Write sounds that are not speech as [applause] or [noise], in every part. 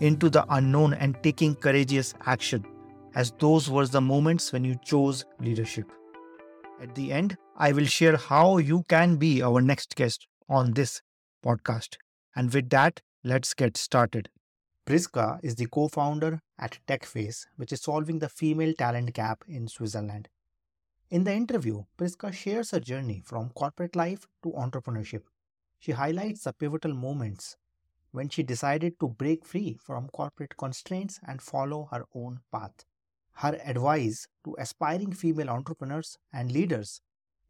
into the unknown and taking courageous action, as those were the moments when you chose leadership. At the end, I will share how you can be our next guest on this podcast. And with that, let's get started. Priska is the co founder at TechFace, which is solving the female talent gap in Switzerland. In the interview, Priska shares her journey from corporate life to entrepreneurship. She highlights the pivotal moments when she decided to break free from corporate constraints and follow her own path. Her advice to aspiring female entrepreneurs and leaders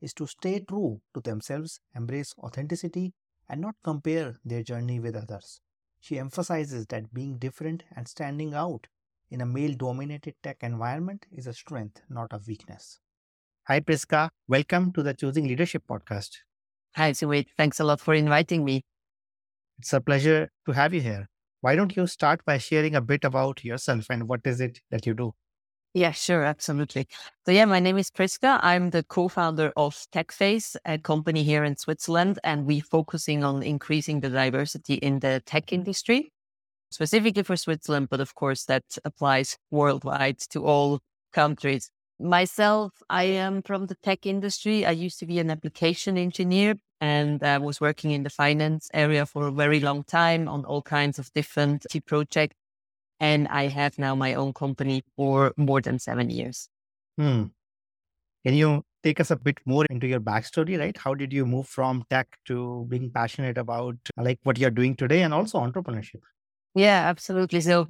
is to stay true to themselves, embrace authenticity, and not compare their journey with others. She emphasizes that being different and standing out in a male dominated tech environment is a strength, not a weakness. Hi, Priska. Welcome to the Choosing Leadership podcast. Hi, Sumit. Thanks a lot for inviting me. It's a pleasure to have you here. Why don't you start by sharing a bit about yourself and what is it that you do? Yeah, sure, absolutely. So yeah, my name is Priska. I'm the co-founder of TechFace, a company here in Switzerland, and we're focusing on increasing the diversity in the tech industry, specifically for Switzerland, but of course that applies worldwide to all countries. Myself, I am from the tech industry. I used to be an application engineer and I was working in the finance area for a very long time on all kinds of different projects. And I have now my own company for more than seven years. Hmm. Can you take us a bit more into your backstory, right? How did you move from tech to being passionate about like what you're doing today and also entrepreneurship? Yeah, absolutely. So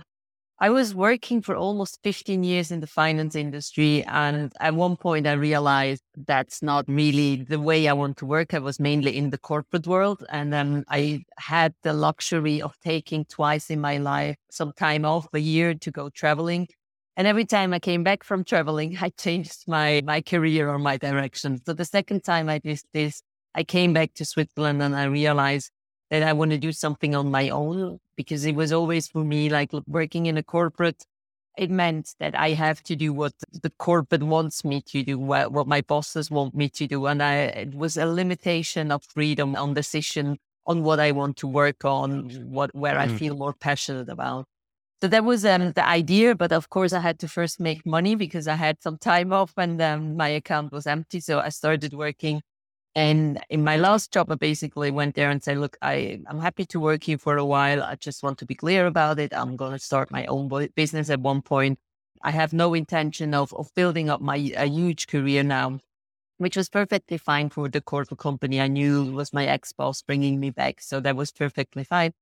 I was working for almost 15 years in the finance industry. And at one point, I realized that's not really the way I want to work. I was mainly in the corporate world. And then I had the luxury of taking twice in my life some time off a year to go traveling. And every time I came back from traveling, [laughs] I changed my, my career or my direction. So the second time I did this, I came back to Switzerland and I realized that I want to do something on my own because it was always for me like working in a corporate. It meant that I have to do what the corporate wants me to do, what, what my bosses want me to do. And I, it was a limitation of freedom on decision on what I want to work on, what, where mm. I feel more passionate about. So that was um, the idea. But of course, I had to first make money because I had some time off and um, my account was empty. So I started working and in my last job, I basically went there and said, look, I, I'm happy to work here for a while. I just want to be clear about it. I'm going to start my own business at one point. I have no intention of, of building up my a huge career now, which was perfectly fine for the corporate company. I knew was my ex boss bringing me back. So that was perfectly fine.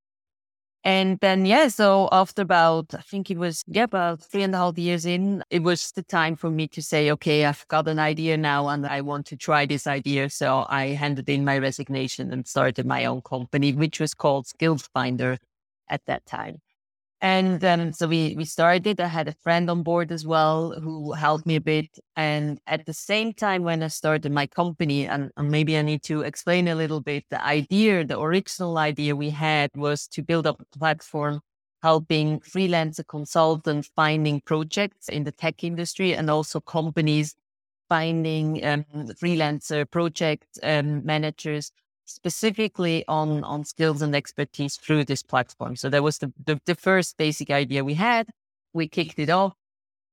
And then, yeah, so after about, I think it was, yeah, about three and a half years in, it was the time for me to say, okay, I've got an idea now and I want to try this idea. So I handed in my resignation and started my own company, which was called Skills Finder at that time. And then so we we started. I had a friend on board as well who helped me a bit. And at the same time, when I started my company, and, and, maybe I need to explain a little bit, the idea, the original idea we had was to build up a platform helping freelancer consultants finding projects in the tech industry and also companies finding um, freelancer project um, managers specifically on, on skills and expertise through this platform. So that was the, the, the first basic idea we had. We kicked it off.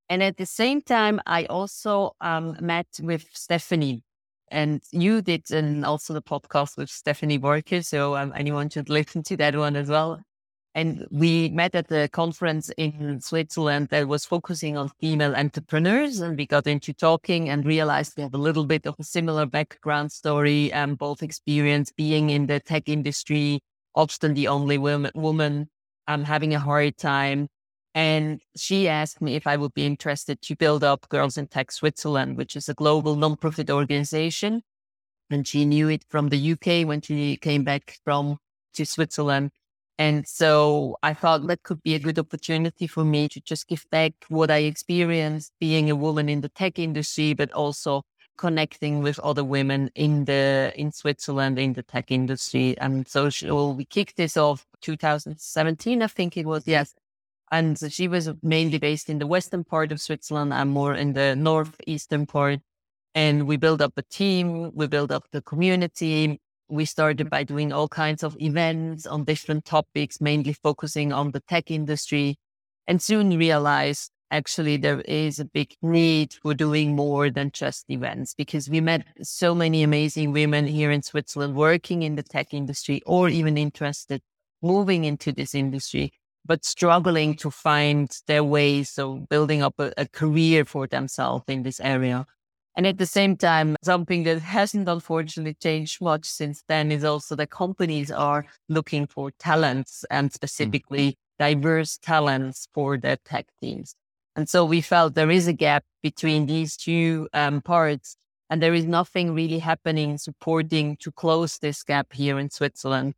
And at the same time, I also um, met with Stephanie and you did and also the podcast with Stephanie Barker. So um, anyone should [laughs] listen to that one as well. And we met at the conference in Switzerland that was focusing on female entrepreneurs. And we got into talking and realized we have a little bit of a similar background story, and um, both experience being in the tech industry, often the only woman, woman um, having a hard time. And she asked me if I would be interested to build up Girls in Tech Switzerland, which is a global nonprofit organization. And she knew it from the UK when she came back from to Switzerland and so I thought that could be a good opportunity for me to just give back what I experienced being a woman in the tech industry, but also connecting with other women in the in Switzerland in the tech industry. And so she, well, we kicked this off 2017, I think it was. Yes. And she was mainly based in the western part of Switzerland. I'm more in the northeastern part. And we built up a team, we built up the community, we started by doing all kinds of events on different topics, mainly focusing on the tech industry, and soon realized actually there is a big need for doing more than just events because we met so many amazing women here in Switzerland working in the tech industry or even interested moving into this industry, but struggling to find their way. So building up a, a career for themselves in this area. And at the same time, something that hasn't unfortunately changed much since then is also that companies are looking for talents and mm. specifically mm-hmm. diverse talents for their tech teams. And so we felt there is a gap between these two um, parts, and there is nothing really happening supporting to close this gap here in Switzerland.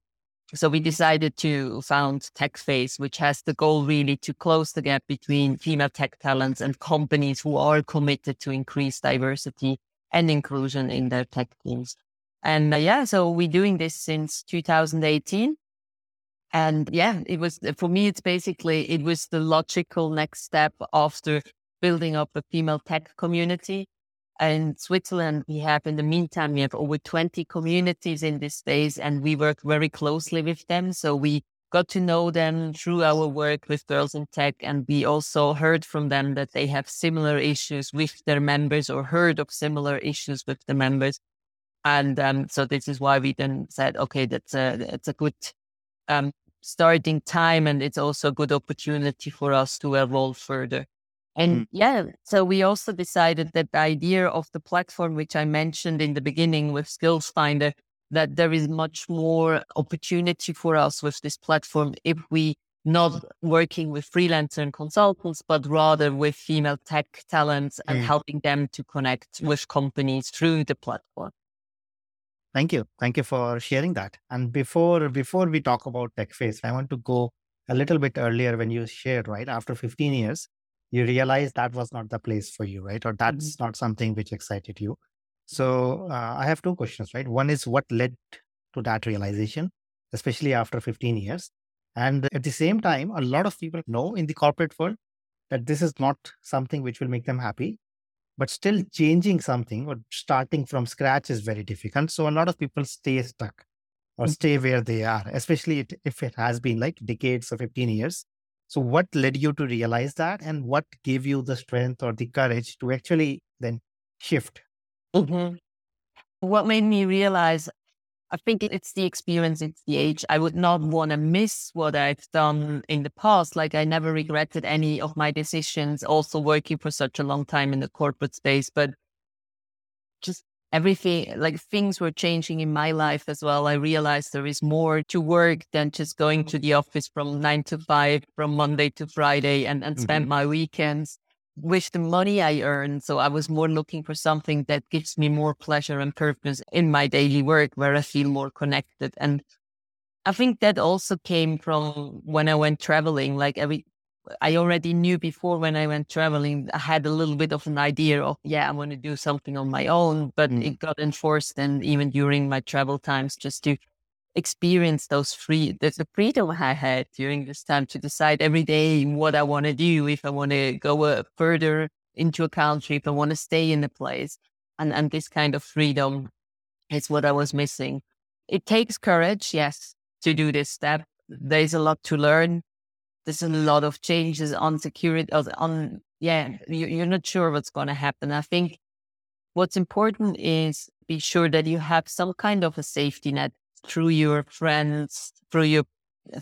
So we decided to found TechFace, which has the goal really to close the gap between female tech talents and companies who are committed to increase diversity and inclusion in their tech teams. And uh, yeah, so we're doing this since 2018. And yeah, it was for me, it's basically, it was the logical next step after building up a female tech community in Switzerland, we have in the meantime, we have over 20 communities in this space and we work very closely with them. So we got to know them through our work with Girls in Tech. And we also heard from them that they have similar issues with their members or heard of similar issues with the members. And um, so this is why we then said, okay, that's a, that's a good um, starting time. And it's also a good opportunity for us to evolve further. And mm. yeah, so we also decided that the idea of the platform, which I mentioned in the beginning with Skills Finder, that there is much more opportunity for us with this platform if we not working with freelancers and consultants, but rather with female tech talents and mm. helping them to connect with companies through the platform. Thank you. Thank you for sharing that. And before before we talk about TechFace, I want to go a little bit earlier when you shared, right? After 15 years, you realize that was not the place for you, right? Or that's mm-hmm. not something which excited you. So uh, I have two questions, right? One is what led to that realization, especially after 15 years. And at the same time, a lot of people know in the corporate world that this is not something which will make them happy, but still changing something or starting from scratch is very difficult. So a lot of people stay stuck or mm-hmm. stay where they are, especially if it has been like decades or 15 years. So, what led you to realize that, and what gave you the strength or the courage to actually then shift? Mm-hmm. What made me realize, I think it's the experience, it's the age. I would not want to miss what I've done in the past. Like, I never regretted any of my decisions, also working for such a long time in the corporate space, but just everything like things were changing in my life as well. I realized there is more to work than just going to the office from nine to five, from Monday to Friday, and, and spend mm-hmm. my weekends with the money I earn. So I was more looking for something that gives me more pleasure and purpose in my daily work where I feel more connected. And I think that also came from when I went traveling. Like every I already knew before when I went traveling, I had a little bit of an idea of, yeah, I want to do something on my own, but mm. it got enforced. And even during my travel times, just to experience those free, the, the freedom I had during this time to decide every day what I want to do, if I want to go uh, further into a country, if I want to stay in a place. And, and this kind of freedom is what I was missing. It takes courage, yes, to do this step. There's a lot to learn. There's a lot of changes on security, on, yeah, you're not sure what's going to happen. I think what's important is be sure that you have some kind of a safety net through your friends, through your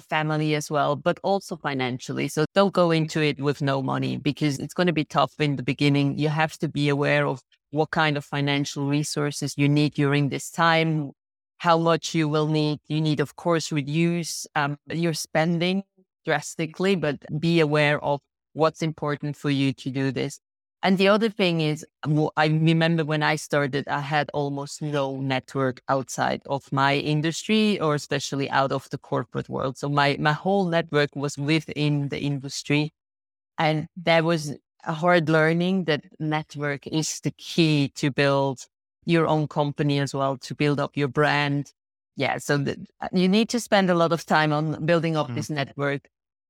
family as well, but also financially. So don't go into it with no money because it's going to be tough in the beginning. You have to be aware of what kind of financial resources you need during this time, how much you will need. You need, of course, reduce um, your spending drastically, but be aware of what's important for you to do this. And the other thing is, I remember when I started, I had almost no network outside of my industry or especially out of the corporate world. So my, my whole network was within the industry. And that was a hard learning that network is the key to build your own company as well, to build up your brand. Yeah. So the, you need to spend a lot of time on building up mm. this network.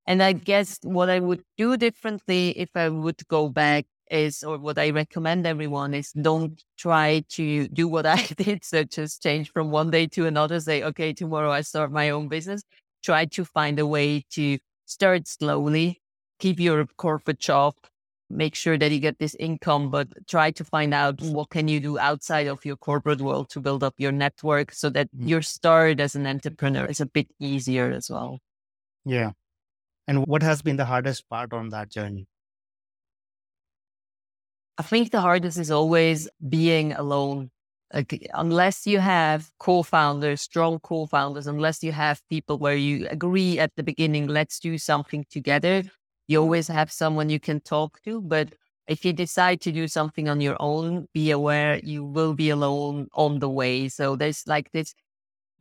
And I guess what I would do differently if I would go back is, or what I recommend everyone is don't try to do what [laughs] I did, such as change from one day to another, say, okay, tomorrow I start my own business. Try to find a way to start slowly, keep your corporate job, make sure that you get this income, but try to find out what can you do outside of your corporate world to build up your network so that mm. your start as an entrepreneur is a bit easier as well. Yeah. And what has been the hardest part on that journey? I think the hardest is always being alone. Like, unless you have co-founders, strong co-founders, unless you have people where you agree at the beginning, let's do something together. You always have someone you can talk to. But if you decide to do something on your own, be aware you will be alone on the way. So there's like this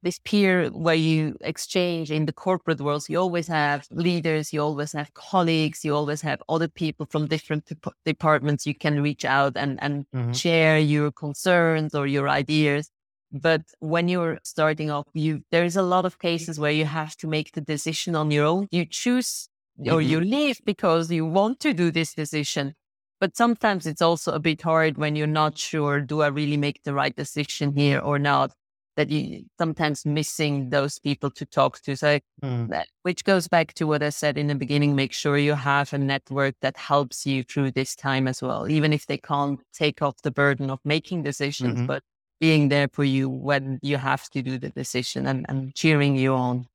this peer where you exchange in the corporate world, you always have leaders, you always have colleagues, you always have other people from different de- departments you can reach out and, and mm-hmm. share your concerns or your ideas. But when you're starting off, you there's a lot of cases where you have to make the decision on your own. You choose mm-hmm. or you leave because you want to do this decision. But sometimes it's also a bit hard when you're not sure, do I really make the right decision here or not? That you sometimes missing those people to talk to. So mm. that, which goes back to what I said in the beginning, make sure you have a network that helps you through this time as well, even if they can't take off the burden of making decisions, mm-hmm. but being there for you when you have to do the decision and, and cheering you on.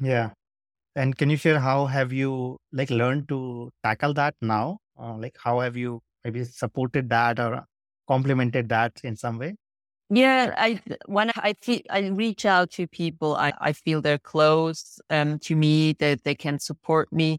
Yeah. And can you share how have you like learned to tackle that now? Uh, like how have you maybe supported that or complemented that in some way? Yeah, I when I feel I reach out to people, I, I feel they're close um, to me, that they can support me.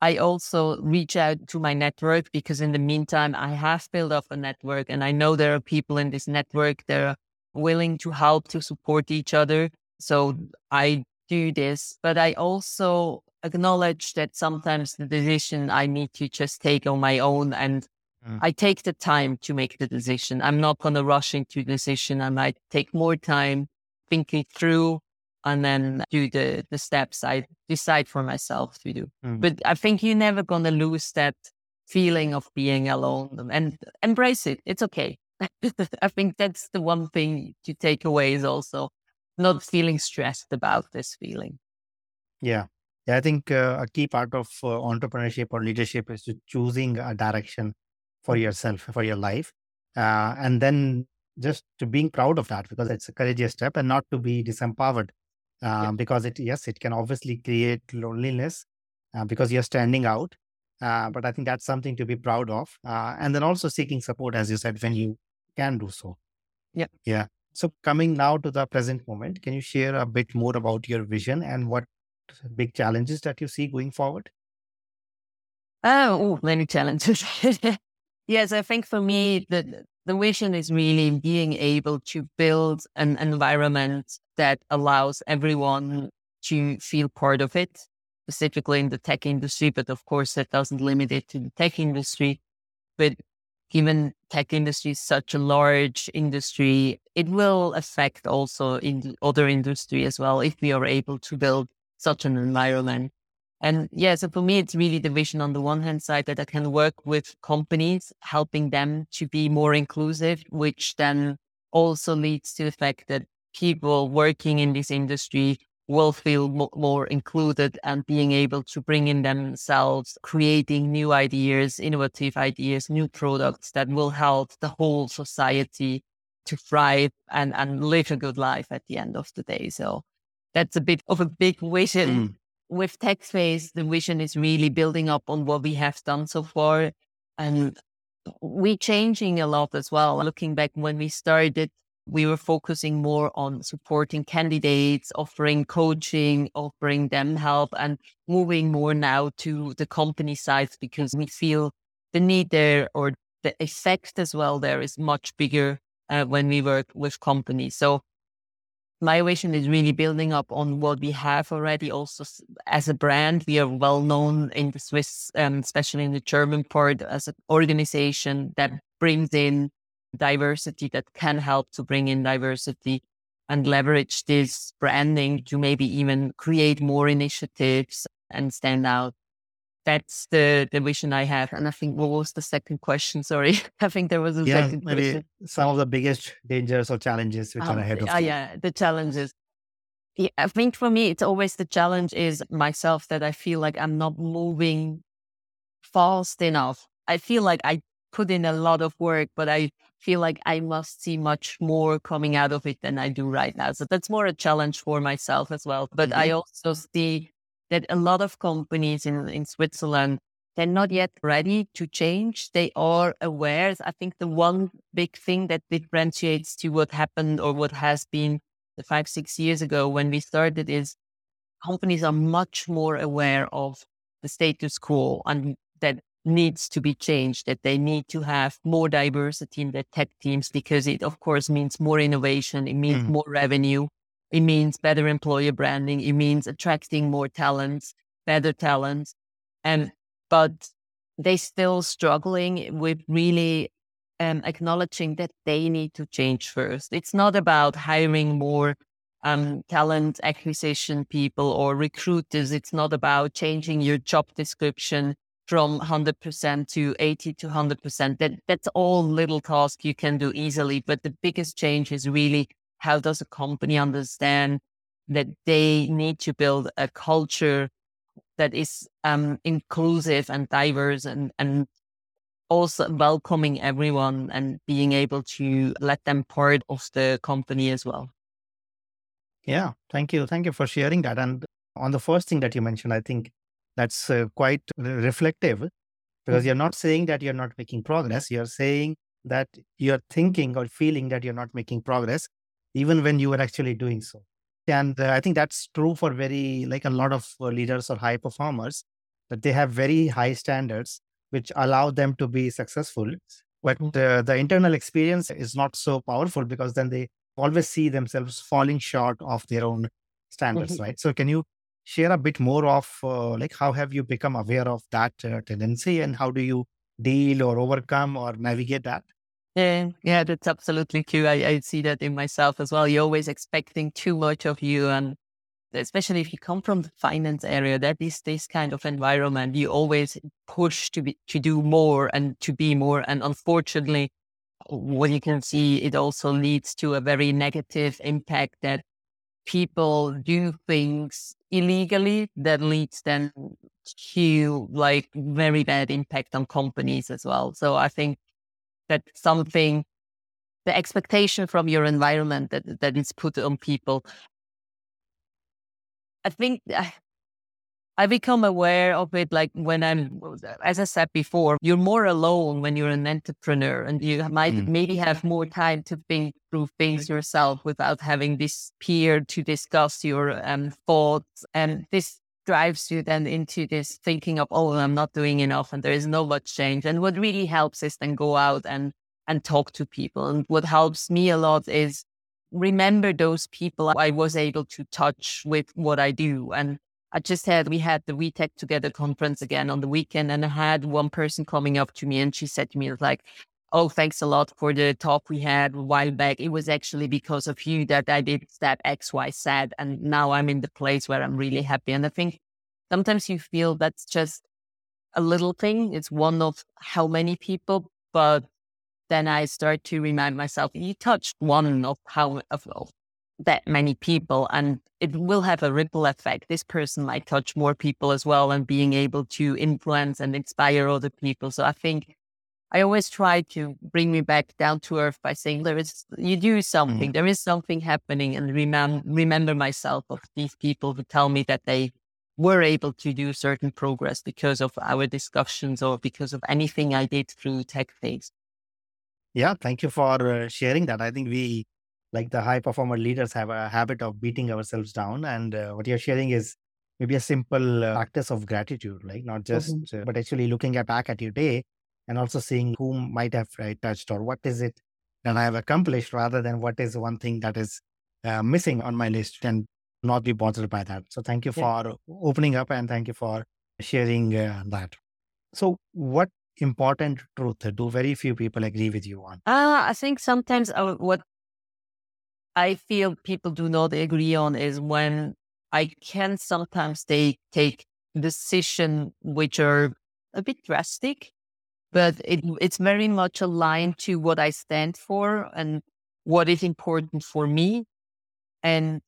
I also reach out to my network because in the meantime, I have built up a network and I know there are people in this network that are willing to help to support each other. So I do this, but I also acknowledge that sometimes the decision I need to just take on my own and Mm. I take the time to make the decision. I'm not going to rush into decision. I might take more time thinking through and then do the, the steps I decide for myself to do. Mm. But I think you're never going to lose that feeling of being alone and embrace it. It's okay. [laughs] I think that's the one thing to take away is also not feeling stressed about this feeling. Yeah. Yeah, I think uh, a key part of uh, entrepreneurship or leadership is choosing a direction for yourself, for your life. Uh, and then just to being proud of that because it's a courageous step and not to be disempowered uh, yeah. because it, yes, it can obviously create loneliness uh, because you're standing out. Uh, but I think that's something to be proud of. Uh, and then also seeking support, as you said, when you can do so. Yeah. Yeah. So coming now to the present moment, can you share a bit more about your vision and what big challenges that you see going forward? Oh, many challenges. [laughs] Yes, I think for me, the, the vision is really being able to build an environment that allows everyone to feel part of it, specifically in the tech industry. But of course, that doesn't limit it to the tech industry. But given tech industry is such a large industry, it will affect also in other industry as well if we are able to build such an environment. And yeah, so for me, it's really the vision on the one hand side that I can work with companies, helping them to be more inclusive, which then also leads to the fact that people working in this industry will feel mo- more included and being able to bring in themselves, creating new ideas, innovative ideas, new products that will help the whole society to thrive and, and live a good life at the end of the day. So that's a bit of a big vision. Mm. With TechFace, the vision is really building up on what we have done so far. And we're changing a lot as well. Looking back when we started, we were focusing more on supporting candidates, offering coaching, offering them help, and moving more now to the company side because we feel the need there or the effect as well there is much bigger uh, when we work with companies. So my vision is really building up on what we have already. Also, as a brand, we are well known in the Swiss, um, especially in the German part, as an organization that brings in diversity that can help to bring in diversity and leverage this branding to maybe even create more initiatives and stand out. That's the, the vision I have. And I think what was the second question? [laughs] Sorry. I think there was a yeah, second maybe question. Some of the biggest dangers or challenges which um, are ahead of uh, Yeah, the challenges. Yeah, I think for me, it's always the challenge is myself that I feel like I'm not moving fast enough. I feel like I put in a lot of work, but I feel like I must see much more coming out of it than I do right now. So that's more a challenge for myself as well. But mm-hmm. I also see that a lot of companies in, in Switzerland, they're not yet ready to change. They are aware. I think the one big thing that differentiates to what happened or what has been the five, six years ago when we started is companies are much more aware of the status quo and that needs to be changed, that they need to have more diversity in their tech teams because it, of course, means more innovation. It means mm. more revenue. It means better employer branding. It means attracting more talents, better talents. And, but they're still struggling with really um, acknowledging that they need to change first. It's not about hiring more um, talent acquisition people or recruiters. It's not about changing your job description from 100% to 80 to 100%. That, that's all little tasks you can do easily. But the biggest change is really how does a company understand that they need to build a culture that is um, inclusive and diverse and, and also welcoming everyone and being able to let them part of the company as well. Yeah, thank you. Thank you for sharing that. And on the first thing that you mentioned, I think that's uh, quite reflective because mm-hmm. you're not saying that you're not making progress. You're saying that you're thinking or feeling that you're not making progress, even when you are actually doing so. And uh, I think that's true for very, like a lot of uh, leaders or high performers, that they have very high standards, which allow them to be successful. But mm-hmm. uh, the internal experience is not so powerful because then they always see themselves falling short of their own standards, mm-hmm. right? So, can you share a bit more of uh, like how have you become aware of that uh, tendency and how do you deal or overcome or navigate that? Yeah, yeah, that's absolutely true. I, I see that in myself as well. You're always expecting too much of you, and especially if you come from the finance area, that is this kind of environment. You always push to be to do more and to be more. And unfortunately, what you can see, it also leads to a very negative impact that people do things illegally that leads them to like very bad impact on companies as well. So I think that something, the expectation from your environment that, that is put on people. I think I become aware of it like when I'm, as I said before, you're more alone when you're an entrepreneur and you might mm. maybe have more time to think through things yourself without having this peer to discuss your um, thoughts. And this drives you then into this thinking of, oh, I'm not doing enough and there is no much change. And what really helps is then go out and, and talk to people. And what helps me a lot is remember those people I was able to touch with what I do and I just had, we had the We Tech Together conference again on the weekend, and I had one person coming up to me and she said to me, like, oh, thanks a lot for the talk we had a while back. It was actually because of you that I did step X, Y, Z. And now I'm in the place where I'm really happy. And I think sometimes you feel that's just a little thing. It's one of how many people, but then I start to remind myself, you touched one of how of, of that many people and it will have a ripple effect. This person might touch more people as well and being able to influence and inspire other people. So I think I always try to bring me back down to earth by saying there is you do something, mm. there is something happening, and remember remember myself of these people who tell me that they were able to do certain progress because of our discussions or because of anything I did through TechFace. Yeah, thank you for uh, sharing that. I think we, like the high performer leaders, have a habit of beating ourselves down, and uh, what you're sharing is maybe a simple uh, practice of gratitude, like not just, mm-hmm. but actually looking at back at your day and also seeing whom might have I touched or what is it that I have accomplished rather than what is one thing that is uh, missing on my list and not be bothered by that. So thank you yeah. for opening up and thank you for sharing uh, that. So what important truth do very few people agree with you on? Uh, I think sometimes uh, what I feel people do not agree on is when I can sometimes they take decisions which are a bit drastic but it, it's very much aligned to what I stand for and what is important for me. And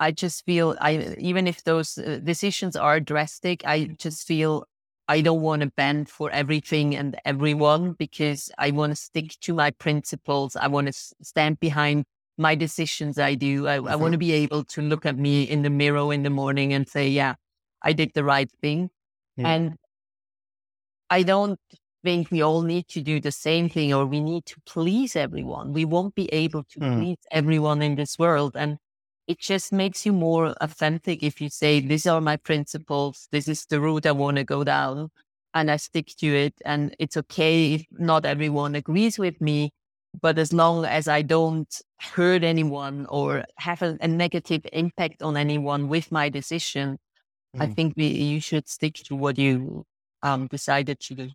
I just feel I, even if those uh, decisions are drastic, I just feel I don't want to bend for everything and everyone because I want to stick to my principles. I want to stand behind my decisions I do. I, mm-hmm. I want to be able to look at me in the mirror in the morning and say, yeah, I did the right thing. Yeah. And I don't think we all need to do the same thing or we need to please everyone. We won't be able to mm. please everyone in this world. And it just makes you more authentic if you say, these are my principles. This is the route I want to go down and I stick to it. And it's okay if not everyone agrees with me. But as long as I don't hurt anyone or have a, a negative impact on anyone with my decision, mm. I hmm. think we, you should stick to what you um, decided to do.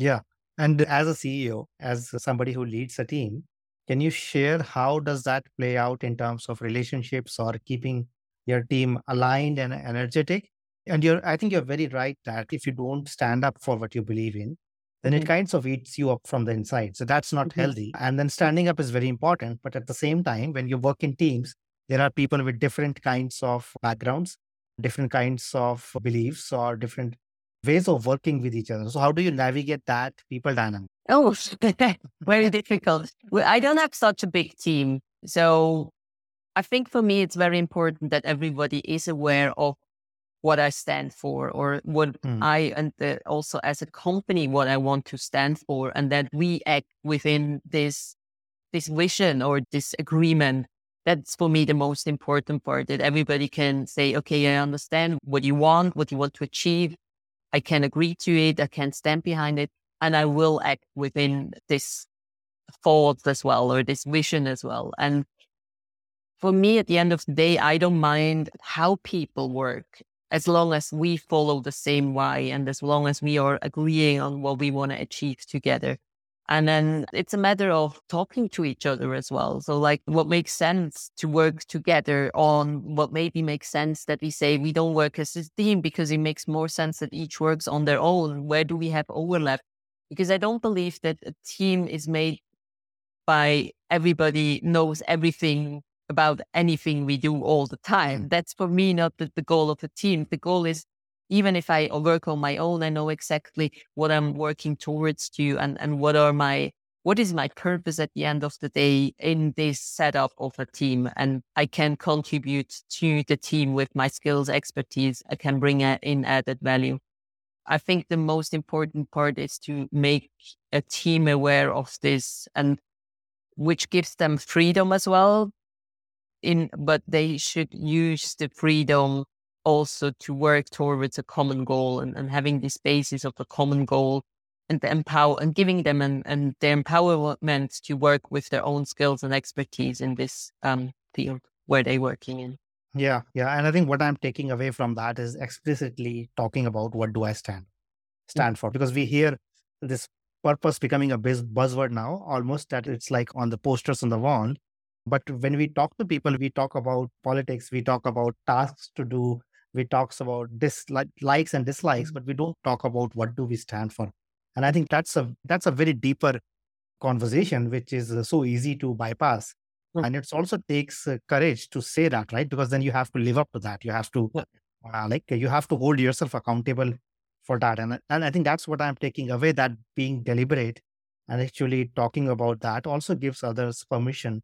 Yeah. And as a CEO, as somebody who leads a team, can you share how does that play out in terms of relationships or keeping your team aligned and energetic? And you're, I think you're very right that if you don't stand up for what you believe in, then mm-hmm. it kind of eats you up from the inside. So that's not mm-hmm. healthy. And then standing up is very important. But at the same time, when you work in teams, there are people with different kinds of backgrounds, different kinds of beliefs, or different ways of working with each other. So, how do you navigate that people dynamic? Oh, [laughs] very difficult. I don't have such a big team. So, I think for me, it's very important that everybody is aware of what I stand for or what mm. I, and the, also as a company, what I want to stand for, and that we act within this, this vision or this agreement that's for me the most important part that everybody can say, okay, I understand what you want, what you want to achieve, I can agree to it, I can stand behind it, and I will act within this thought as well or this vision as well. And for me, at the end of the day, I don't mind how people work as long as we follow the same why and as long as we are agreeing on what we want to achieve together. And then it's a matter of talking to each other as well. So, like, what makes sense to work together on, what maybe makes sense that we say we don't work as a team because it makes more sense that each works on their own. Where do we have overlap? Because I don't believe that a team is made by everybody knows everything about anything we do all the time. That's for me not the, the goal of a team. The goal is even if I work on my own, I know exactly what I'm working towards to and, and what are my what is my purpose at the end of the day in this setup of a team and I can contribute to the team with my skills, expertise. I can bring in added value. I think the most important part is to make a team aware of this and which gives them freedom as well in but they should use the freedom also to work towards a common goal and, and having this basis of a common goal and the empower and giving them and, and the empowerment to work with their own skills and expertise in this um, field where they're working in. Yeah, yeah. And I think what I'm taking away from that is explicitly talking about what do I stand stand for? Because we hear this purpose becoming a buzz- buzzword now, almost that it's like on the posters on the wall. But when we talk to people, we talk about politics, we talk about tasks to do, we talks about dislikes likes and dislikes, but we don't talk about what do we stand for. And I think that's a that's a very deeper conversation, which is uh, so easy to bypass. Mm. And it also takes uh, courage to say that, right? Because then you have to live up to that. You have to Yeah. uh, like you have to hold yourself accountable for that. And and I think that's what I'm taking away. That being deliberate and actually talking about that also gives others permission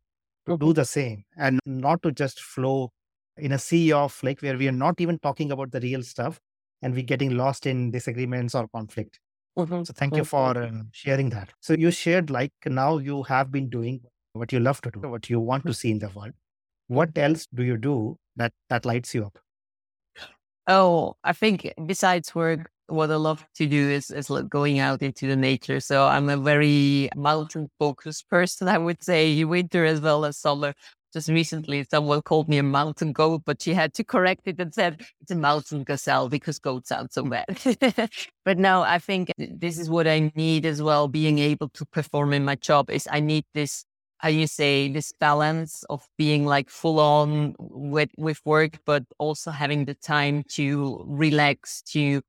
to do the same and not to just flow in a sea of like where we are not even talking about the real stuff and we're getting lost in disagreements or conflict. Mhm. So thank you Mhm. for uh, sharing that. So you shared like now you have been doing what you love to do, what you want to see in the world. What else do you do that that lights you up? Oh, I think besides work, what I love to do is is like going out into the nature. So I'm a very mountain focused person. I would say winter as well as summer. Just recently, someone called me a mountain goat, but she had to correct it and said it's a mountain gazelle because goat sounds so bad. [laughs] but no, I think this is what I need as well. Being able to perform in my job is I need this how you say this balance of being like full on with with work but also having the time to relax to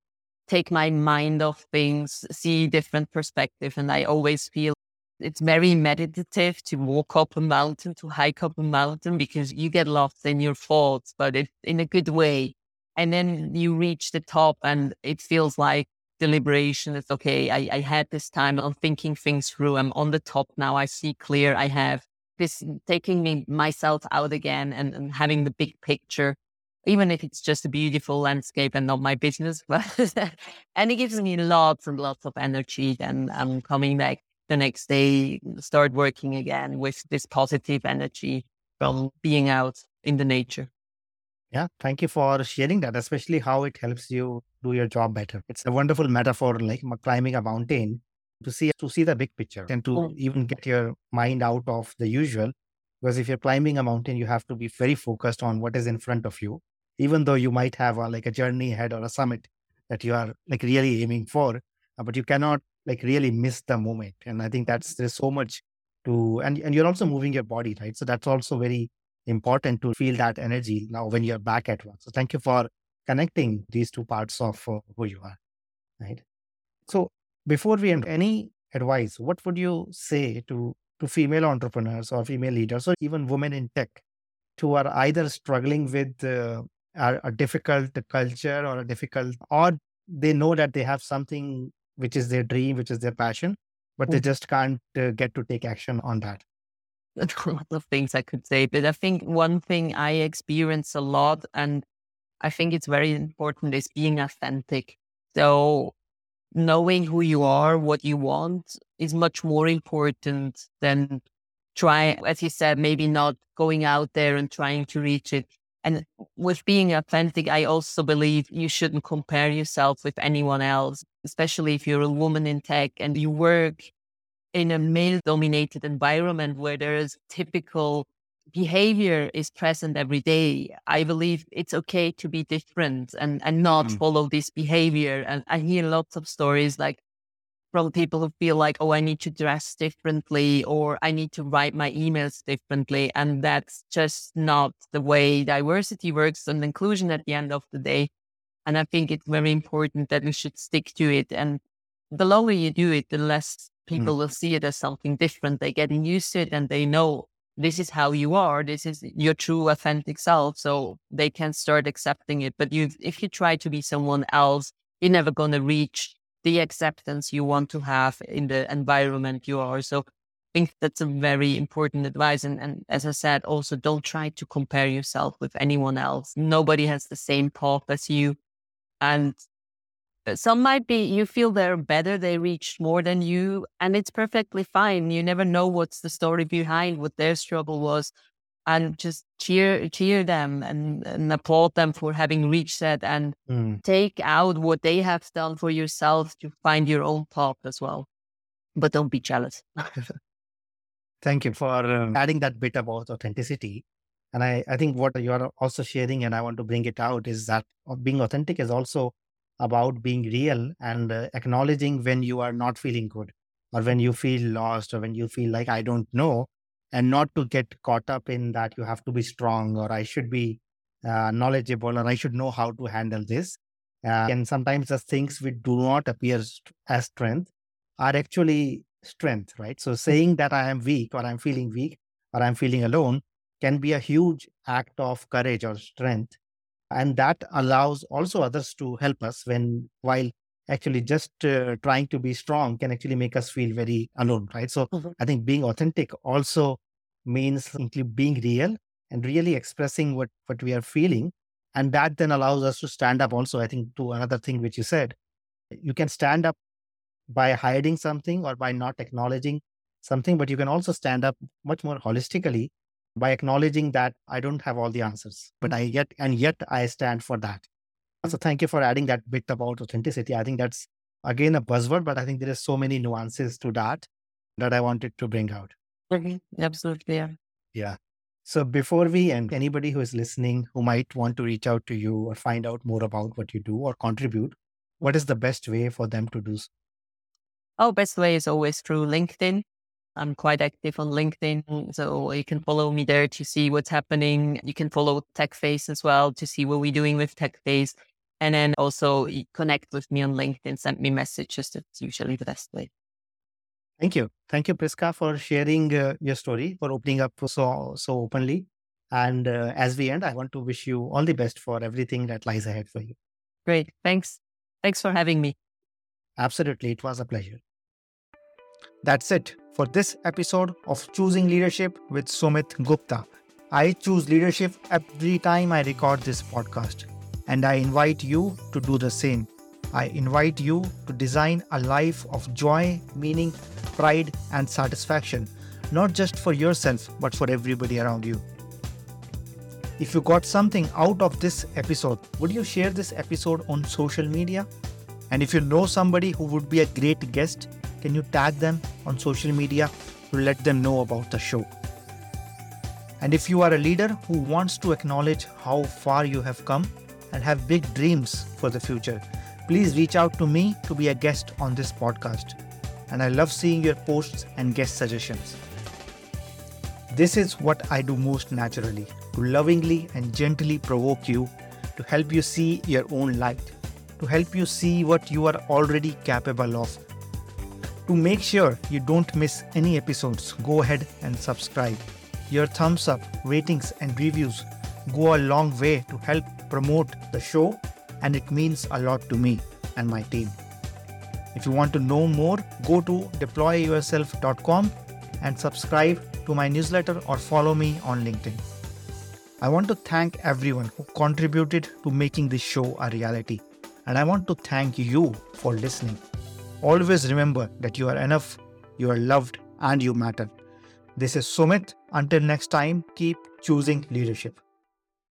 take my mind off things see different perspective and i always feel it's very meditative to walk up a mountain to hike up a mountain because you get lost in your thoughts but it in a good way and then you reach the top and it feels like deliberation. It's okay. I, I had this time. I'm thinking things through. I'm on the top now. I see clear. I have this taking me myself out again and, and having the big picture, even if it's just a beautiful landscape and not my business. [laughs] But and it gives me lots and lots of energy. Then I'm um, coming back the next day, start working again with this positive energy from being out in the nature. Yeah, thank you for sharing that, especially how it helps you do your job better. It's a wonderful metaphor, like climbing a mountain to see to see the big picture and to Mm. even get your mind out of the usual. Because if you're climbing a mountain, you have to be very focused on what is in front of you, even though you might have a, like a journey ahead or a summit that you are like really aiming for, uh, but you cannot like really miss the moment. And I think that's there's so much to and and you're also moving your body, right? So that's also very important to feel that energy now when you're back at work. So thank you for connecting these two parts of uh, who you are, right? So before we end, any advice, what would you say to to female entrepreneurs or female leaders or even women in tech who are either struggling with uh, a, a difficult culture or a difficult or they know that they have something which is their dream, which is their passion, but they Mm. just can't uh, get to take action on that. [laughs] There's a lot of things I could say, but I think one thing I experience a lot, and I think it's very important, is being authentic. So knowing who you are, what you want, is much more important than try, as you said, maybe not going out there and trying to reach it. And with being authentic, I also believe you shouldn't compare yourself with anyone else, especially if you're a woman in tech and you work in a male dominated environment where there is typical behavior is present every day. I believe it's okay to be different and, and not Mm. follow this behavior. And I hear lots of stories like from people who feel like, oh, I need to dress differently or I need to write my emails differently. And that's just not the way diversity works and inclusion at the end of the day. And I think it's very important that we should stick to it. And the longer you do it, the less people mm. will see it as something different. They're getting used to it and they know this is how you are. This is your true authentic self. So they can start accepting it. But you, if you try to be someone else, you're never going to reach the acceptance you want to have in the environment you are. So I think that's a very important advice. And, and as I said, also don't try to compare yourself with anyone else. Nobody has the same path as you. And uh, some might be you feel they're better, they reached more than you, and it's perfectly fine. You never know what's the story behind what their struggle was. And just cheer cheer them and, and applaud them for having reached that and Mm. take out what they have done for yourself to find your own path as well. But don't be jealous. [laughs] Thank you for um, adding that bit about authenticity. And I, I think what you are also sharing, and I want to bring it out, is that uh, being authentic is also about being real and uh, acknowledging when you are not feeling good. or when you feel lost or when you feel like I don't know, and not to get caught up in that you have to be strong or I should be uh, knowledgeable or I should know how to handle this. Uh, and sometimes the things which do not appear as strength are actually strength, right? So saying that I am weak or I'm feeling weak or I'm feeling alone can be a huge act of courage or strength. And that allows also others to help us when, while actually just uh, trying to be strong can actually make us feel very alone, right? So mm-hmm. I think being authentic also means simply being real and really expressing what, what we are feeling. And that then allows us to stand up also, I think, to another thing which you said. You can stand up by hiding something or by not acknowledging something, but you can also stand up much more holistically by acknowledging that I don't have all the answers, but I yet, and yet I stand for that. So thank you for adding that bit about authenticity. I think that's again a buzzword, but I think there is so many nuances to that that I wanted to bring out. Okay, absolutely. Yeah. Yeah. So before we end, anybody who is listening who might want to reach out to you or find out more about what you do or contribute, what is the best way for them to do so? Oh, best way is always through LinkedIn. I'm quite active on LinkedIn, so you can follow me there to see what's happening. You can follow TechFace as well to see what we're doing with TechFace. And then also connect with me on LinkedIn, send me messages. That's usually the best way. Thank you. Thank you, Priska, for sharing uh, your story, for opening up so, so openly. And uh, as we end, I want to wish you all the best for everything that lies ahead for you. Great. Thanks. Thanks for having me. Absolutely. It was a pleasure. That's it for this episode of Choosing Leadership with Sumit Gupta. I choose leadership every time I record this podcast, and I invite you to do the same. I invite you to design a life of joy, meaning, pride, and satisfaction, not just for yourself, but for everybody around you. If you got something out of this episode, would you share this episode on social media? And if you know somebody who would be a great guest, can you tag them on social media to let them know about the show? And if you are a leader who wants to acknowledge how far you have come and have big dreams for the future, please reach out to me to be a guest on this podcast. And I love seeing your posts and guest suggestions. This is what I do most naturally to lovingly and gently provoke you, to help you see your own light, to help you see what you are already capable of to make sure you don't miss any episodes, go ahead and subscribe. Your thumbs up, ratings, and reviews go a long way to help promote the show, and it means a lot to me and my team. If you want to know more, go to deployyourself.com and subscribe to my newsletter or follow me on LinkedIn. I want to thank everyone who contributed to making this show a reality, and I want to thank you for listening. Always remember that you are enough, you are loved, and you matter. This is Sumit. Until next time, keep choosing leadership.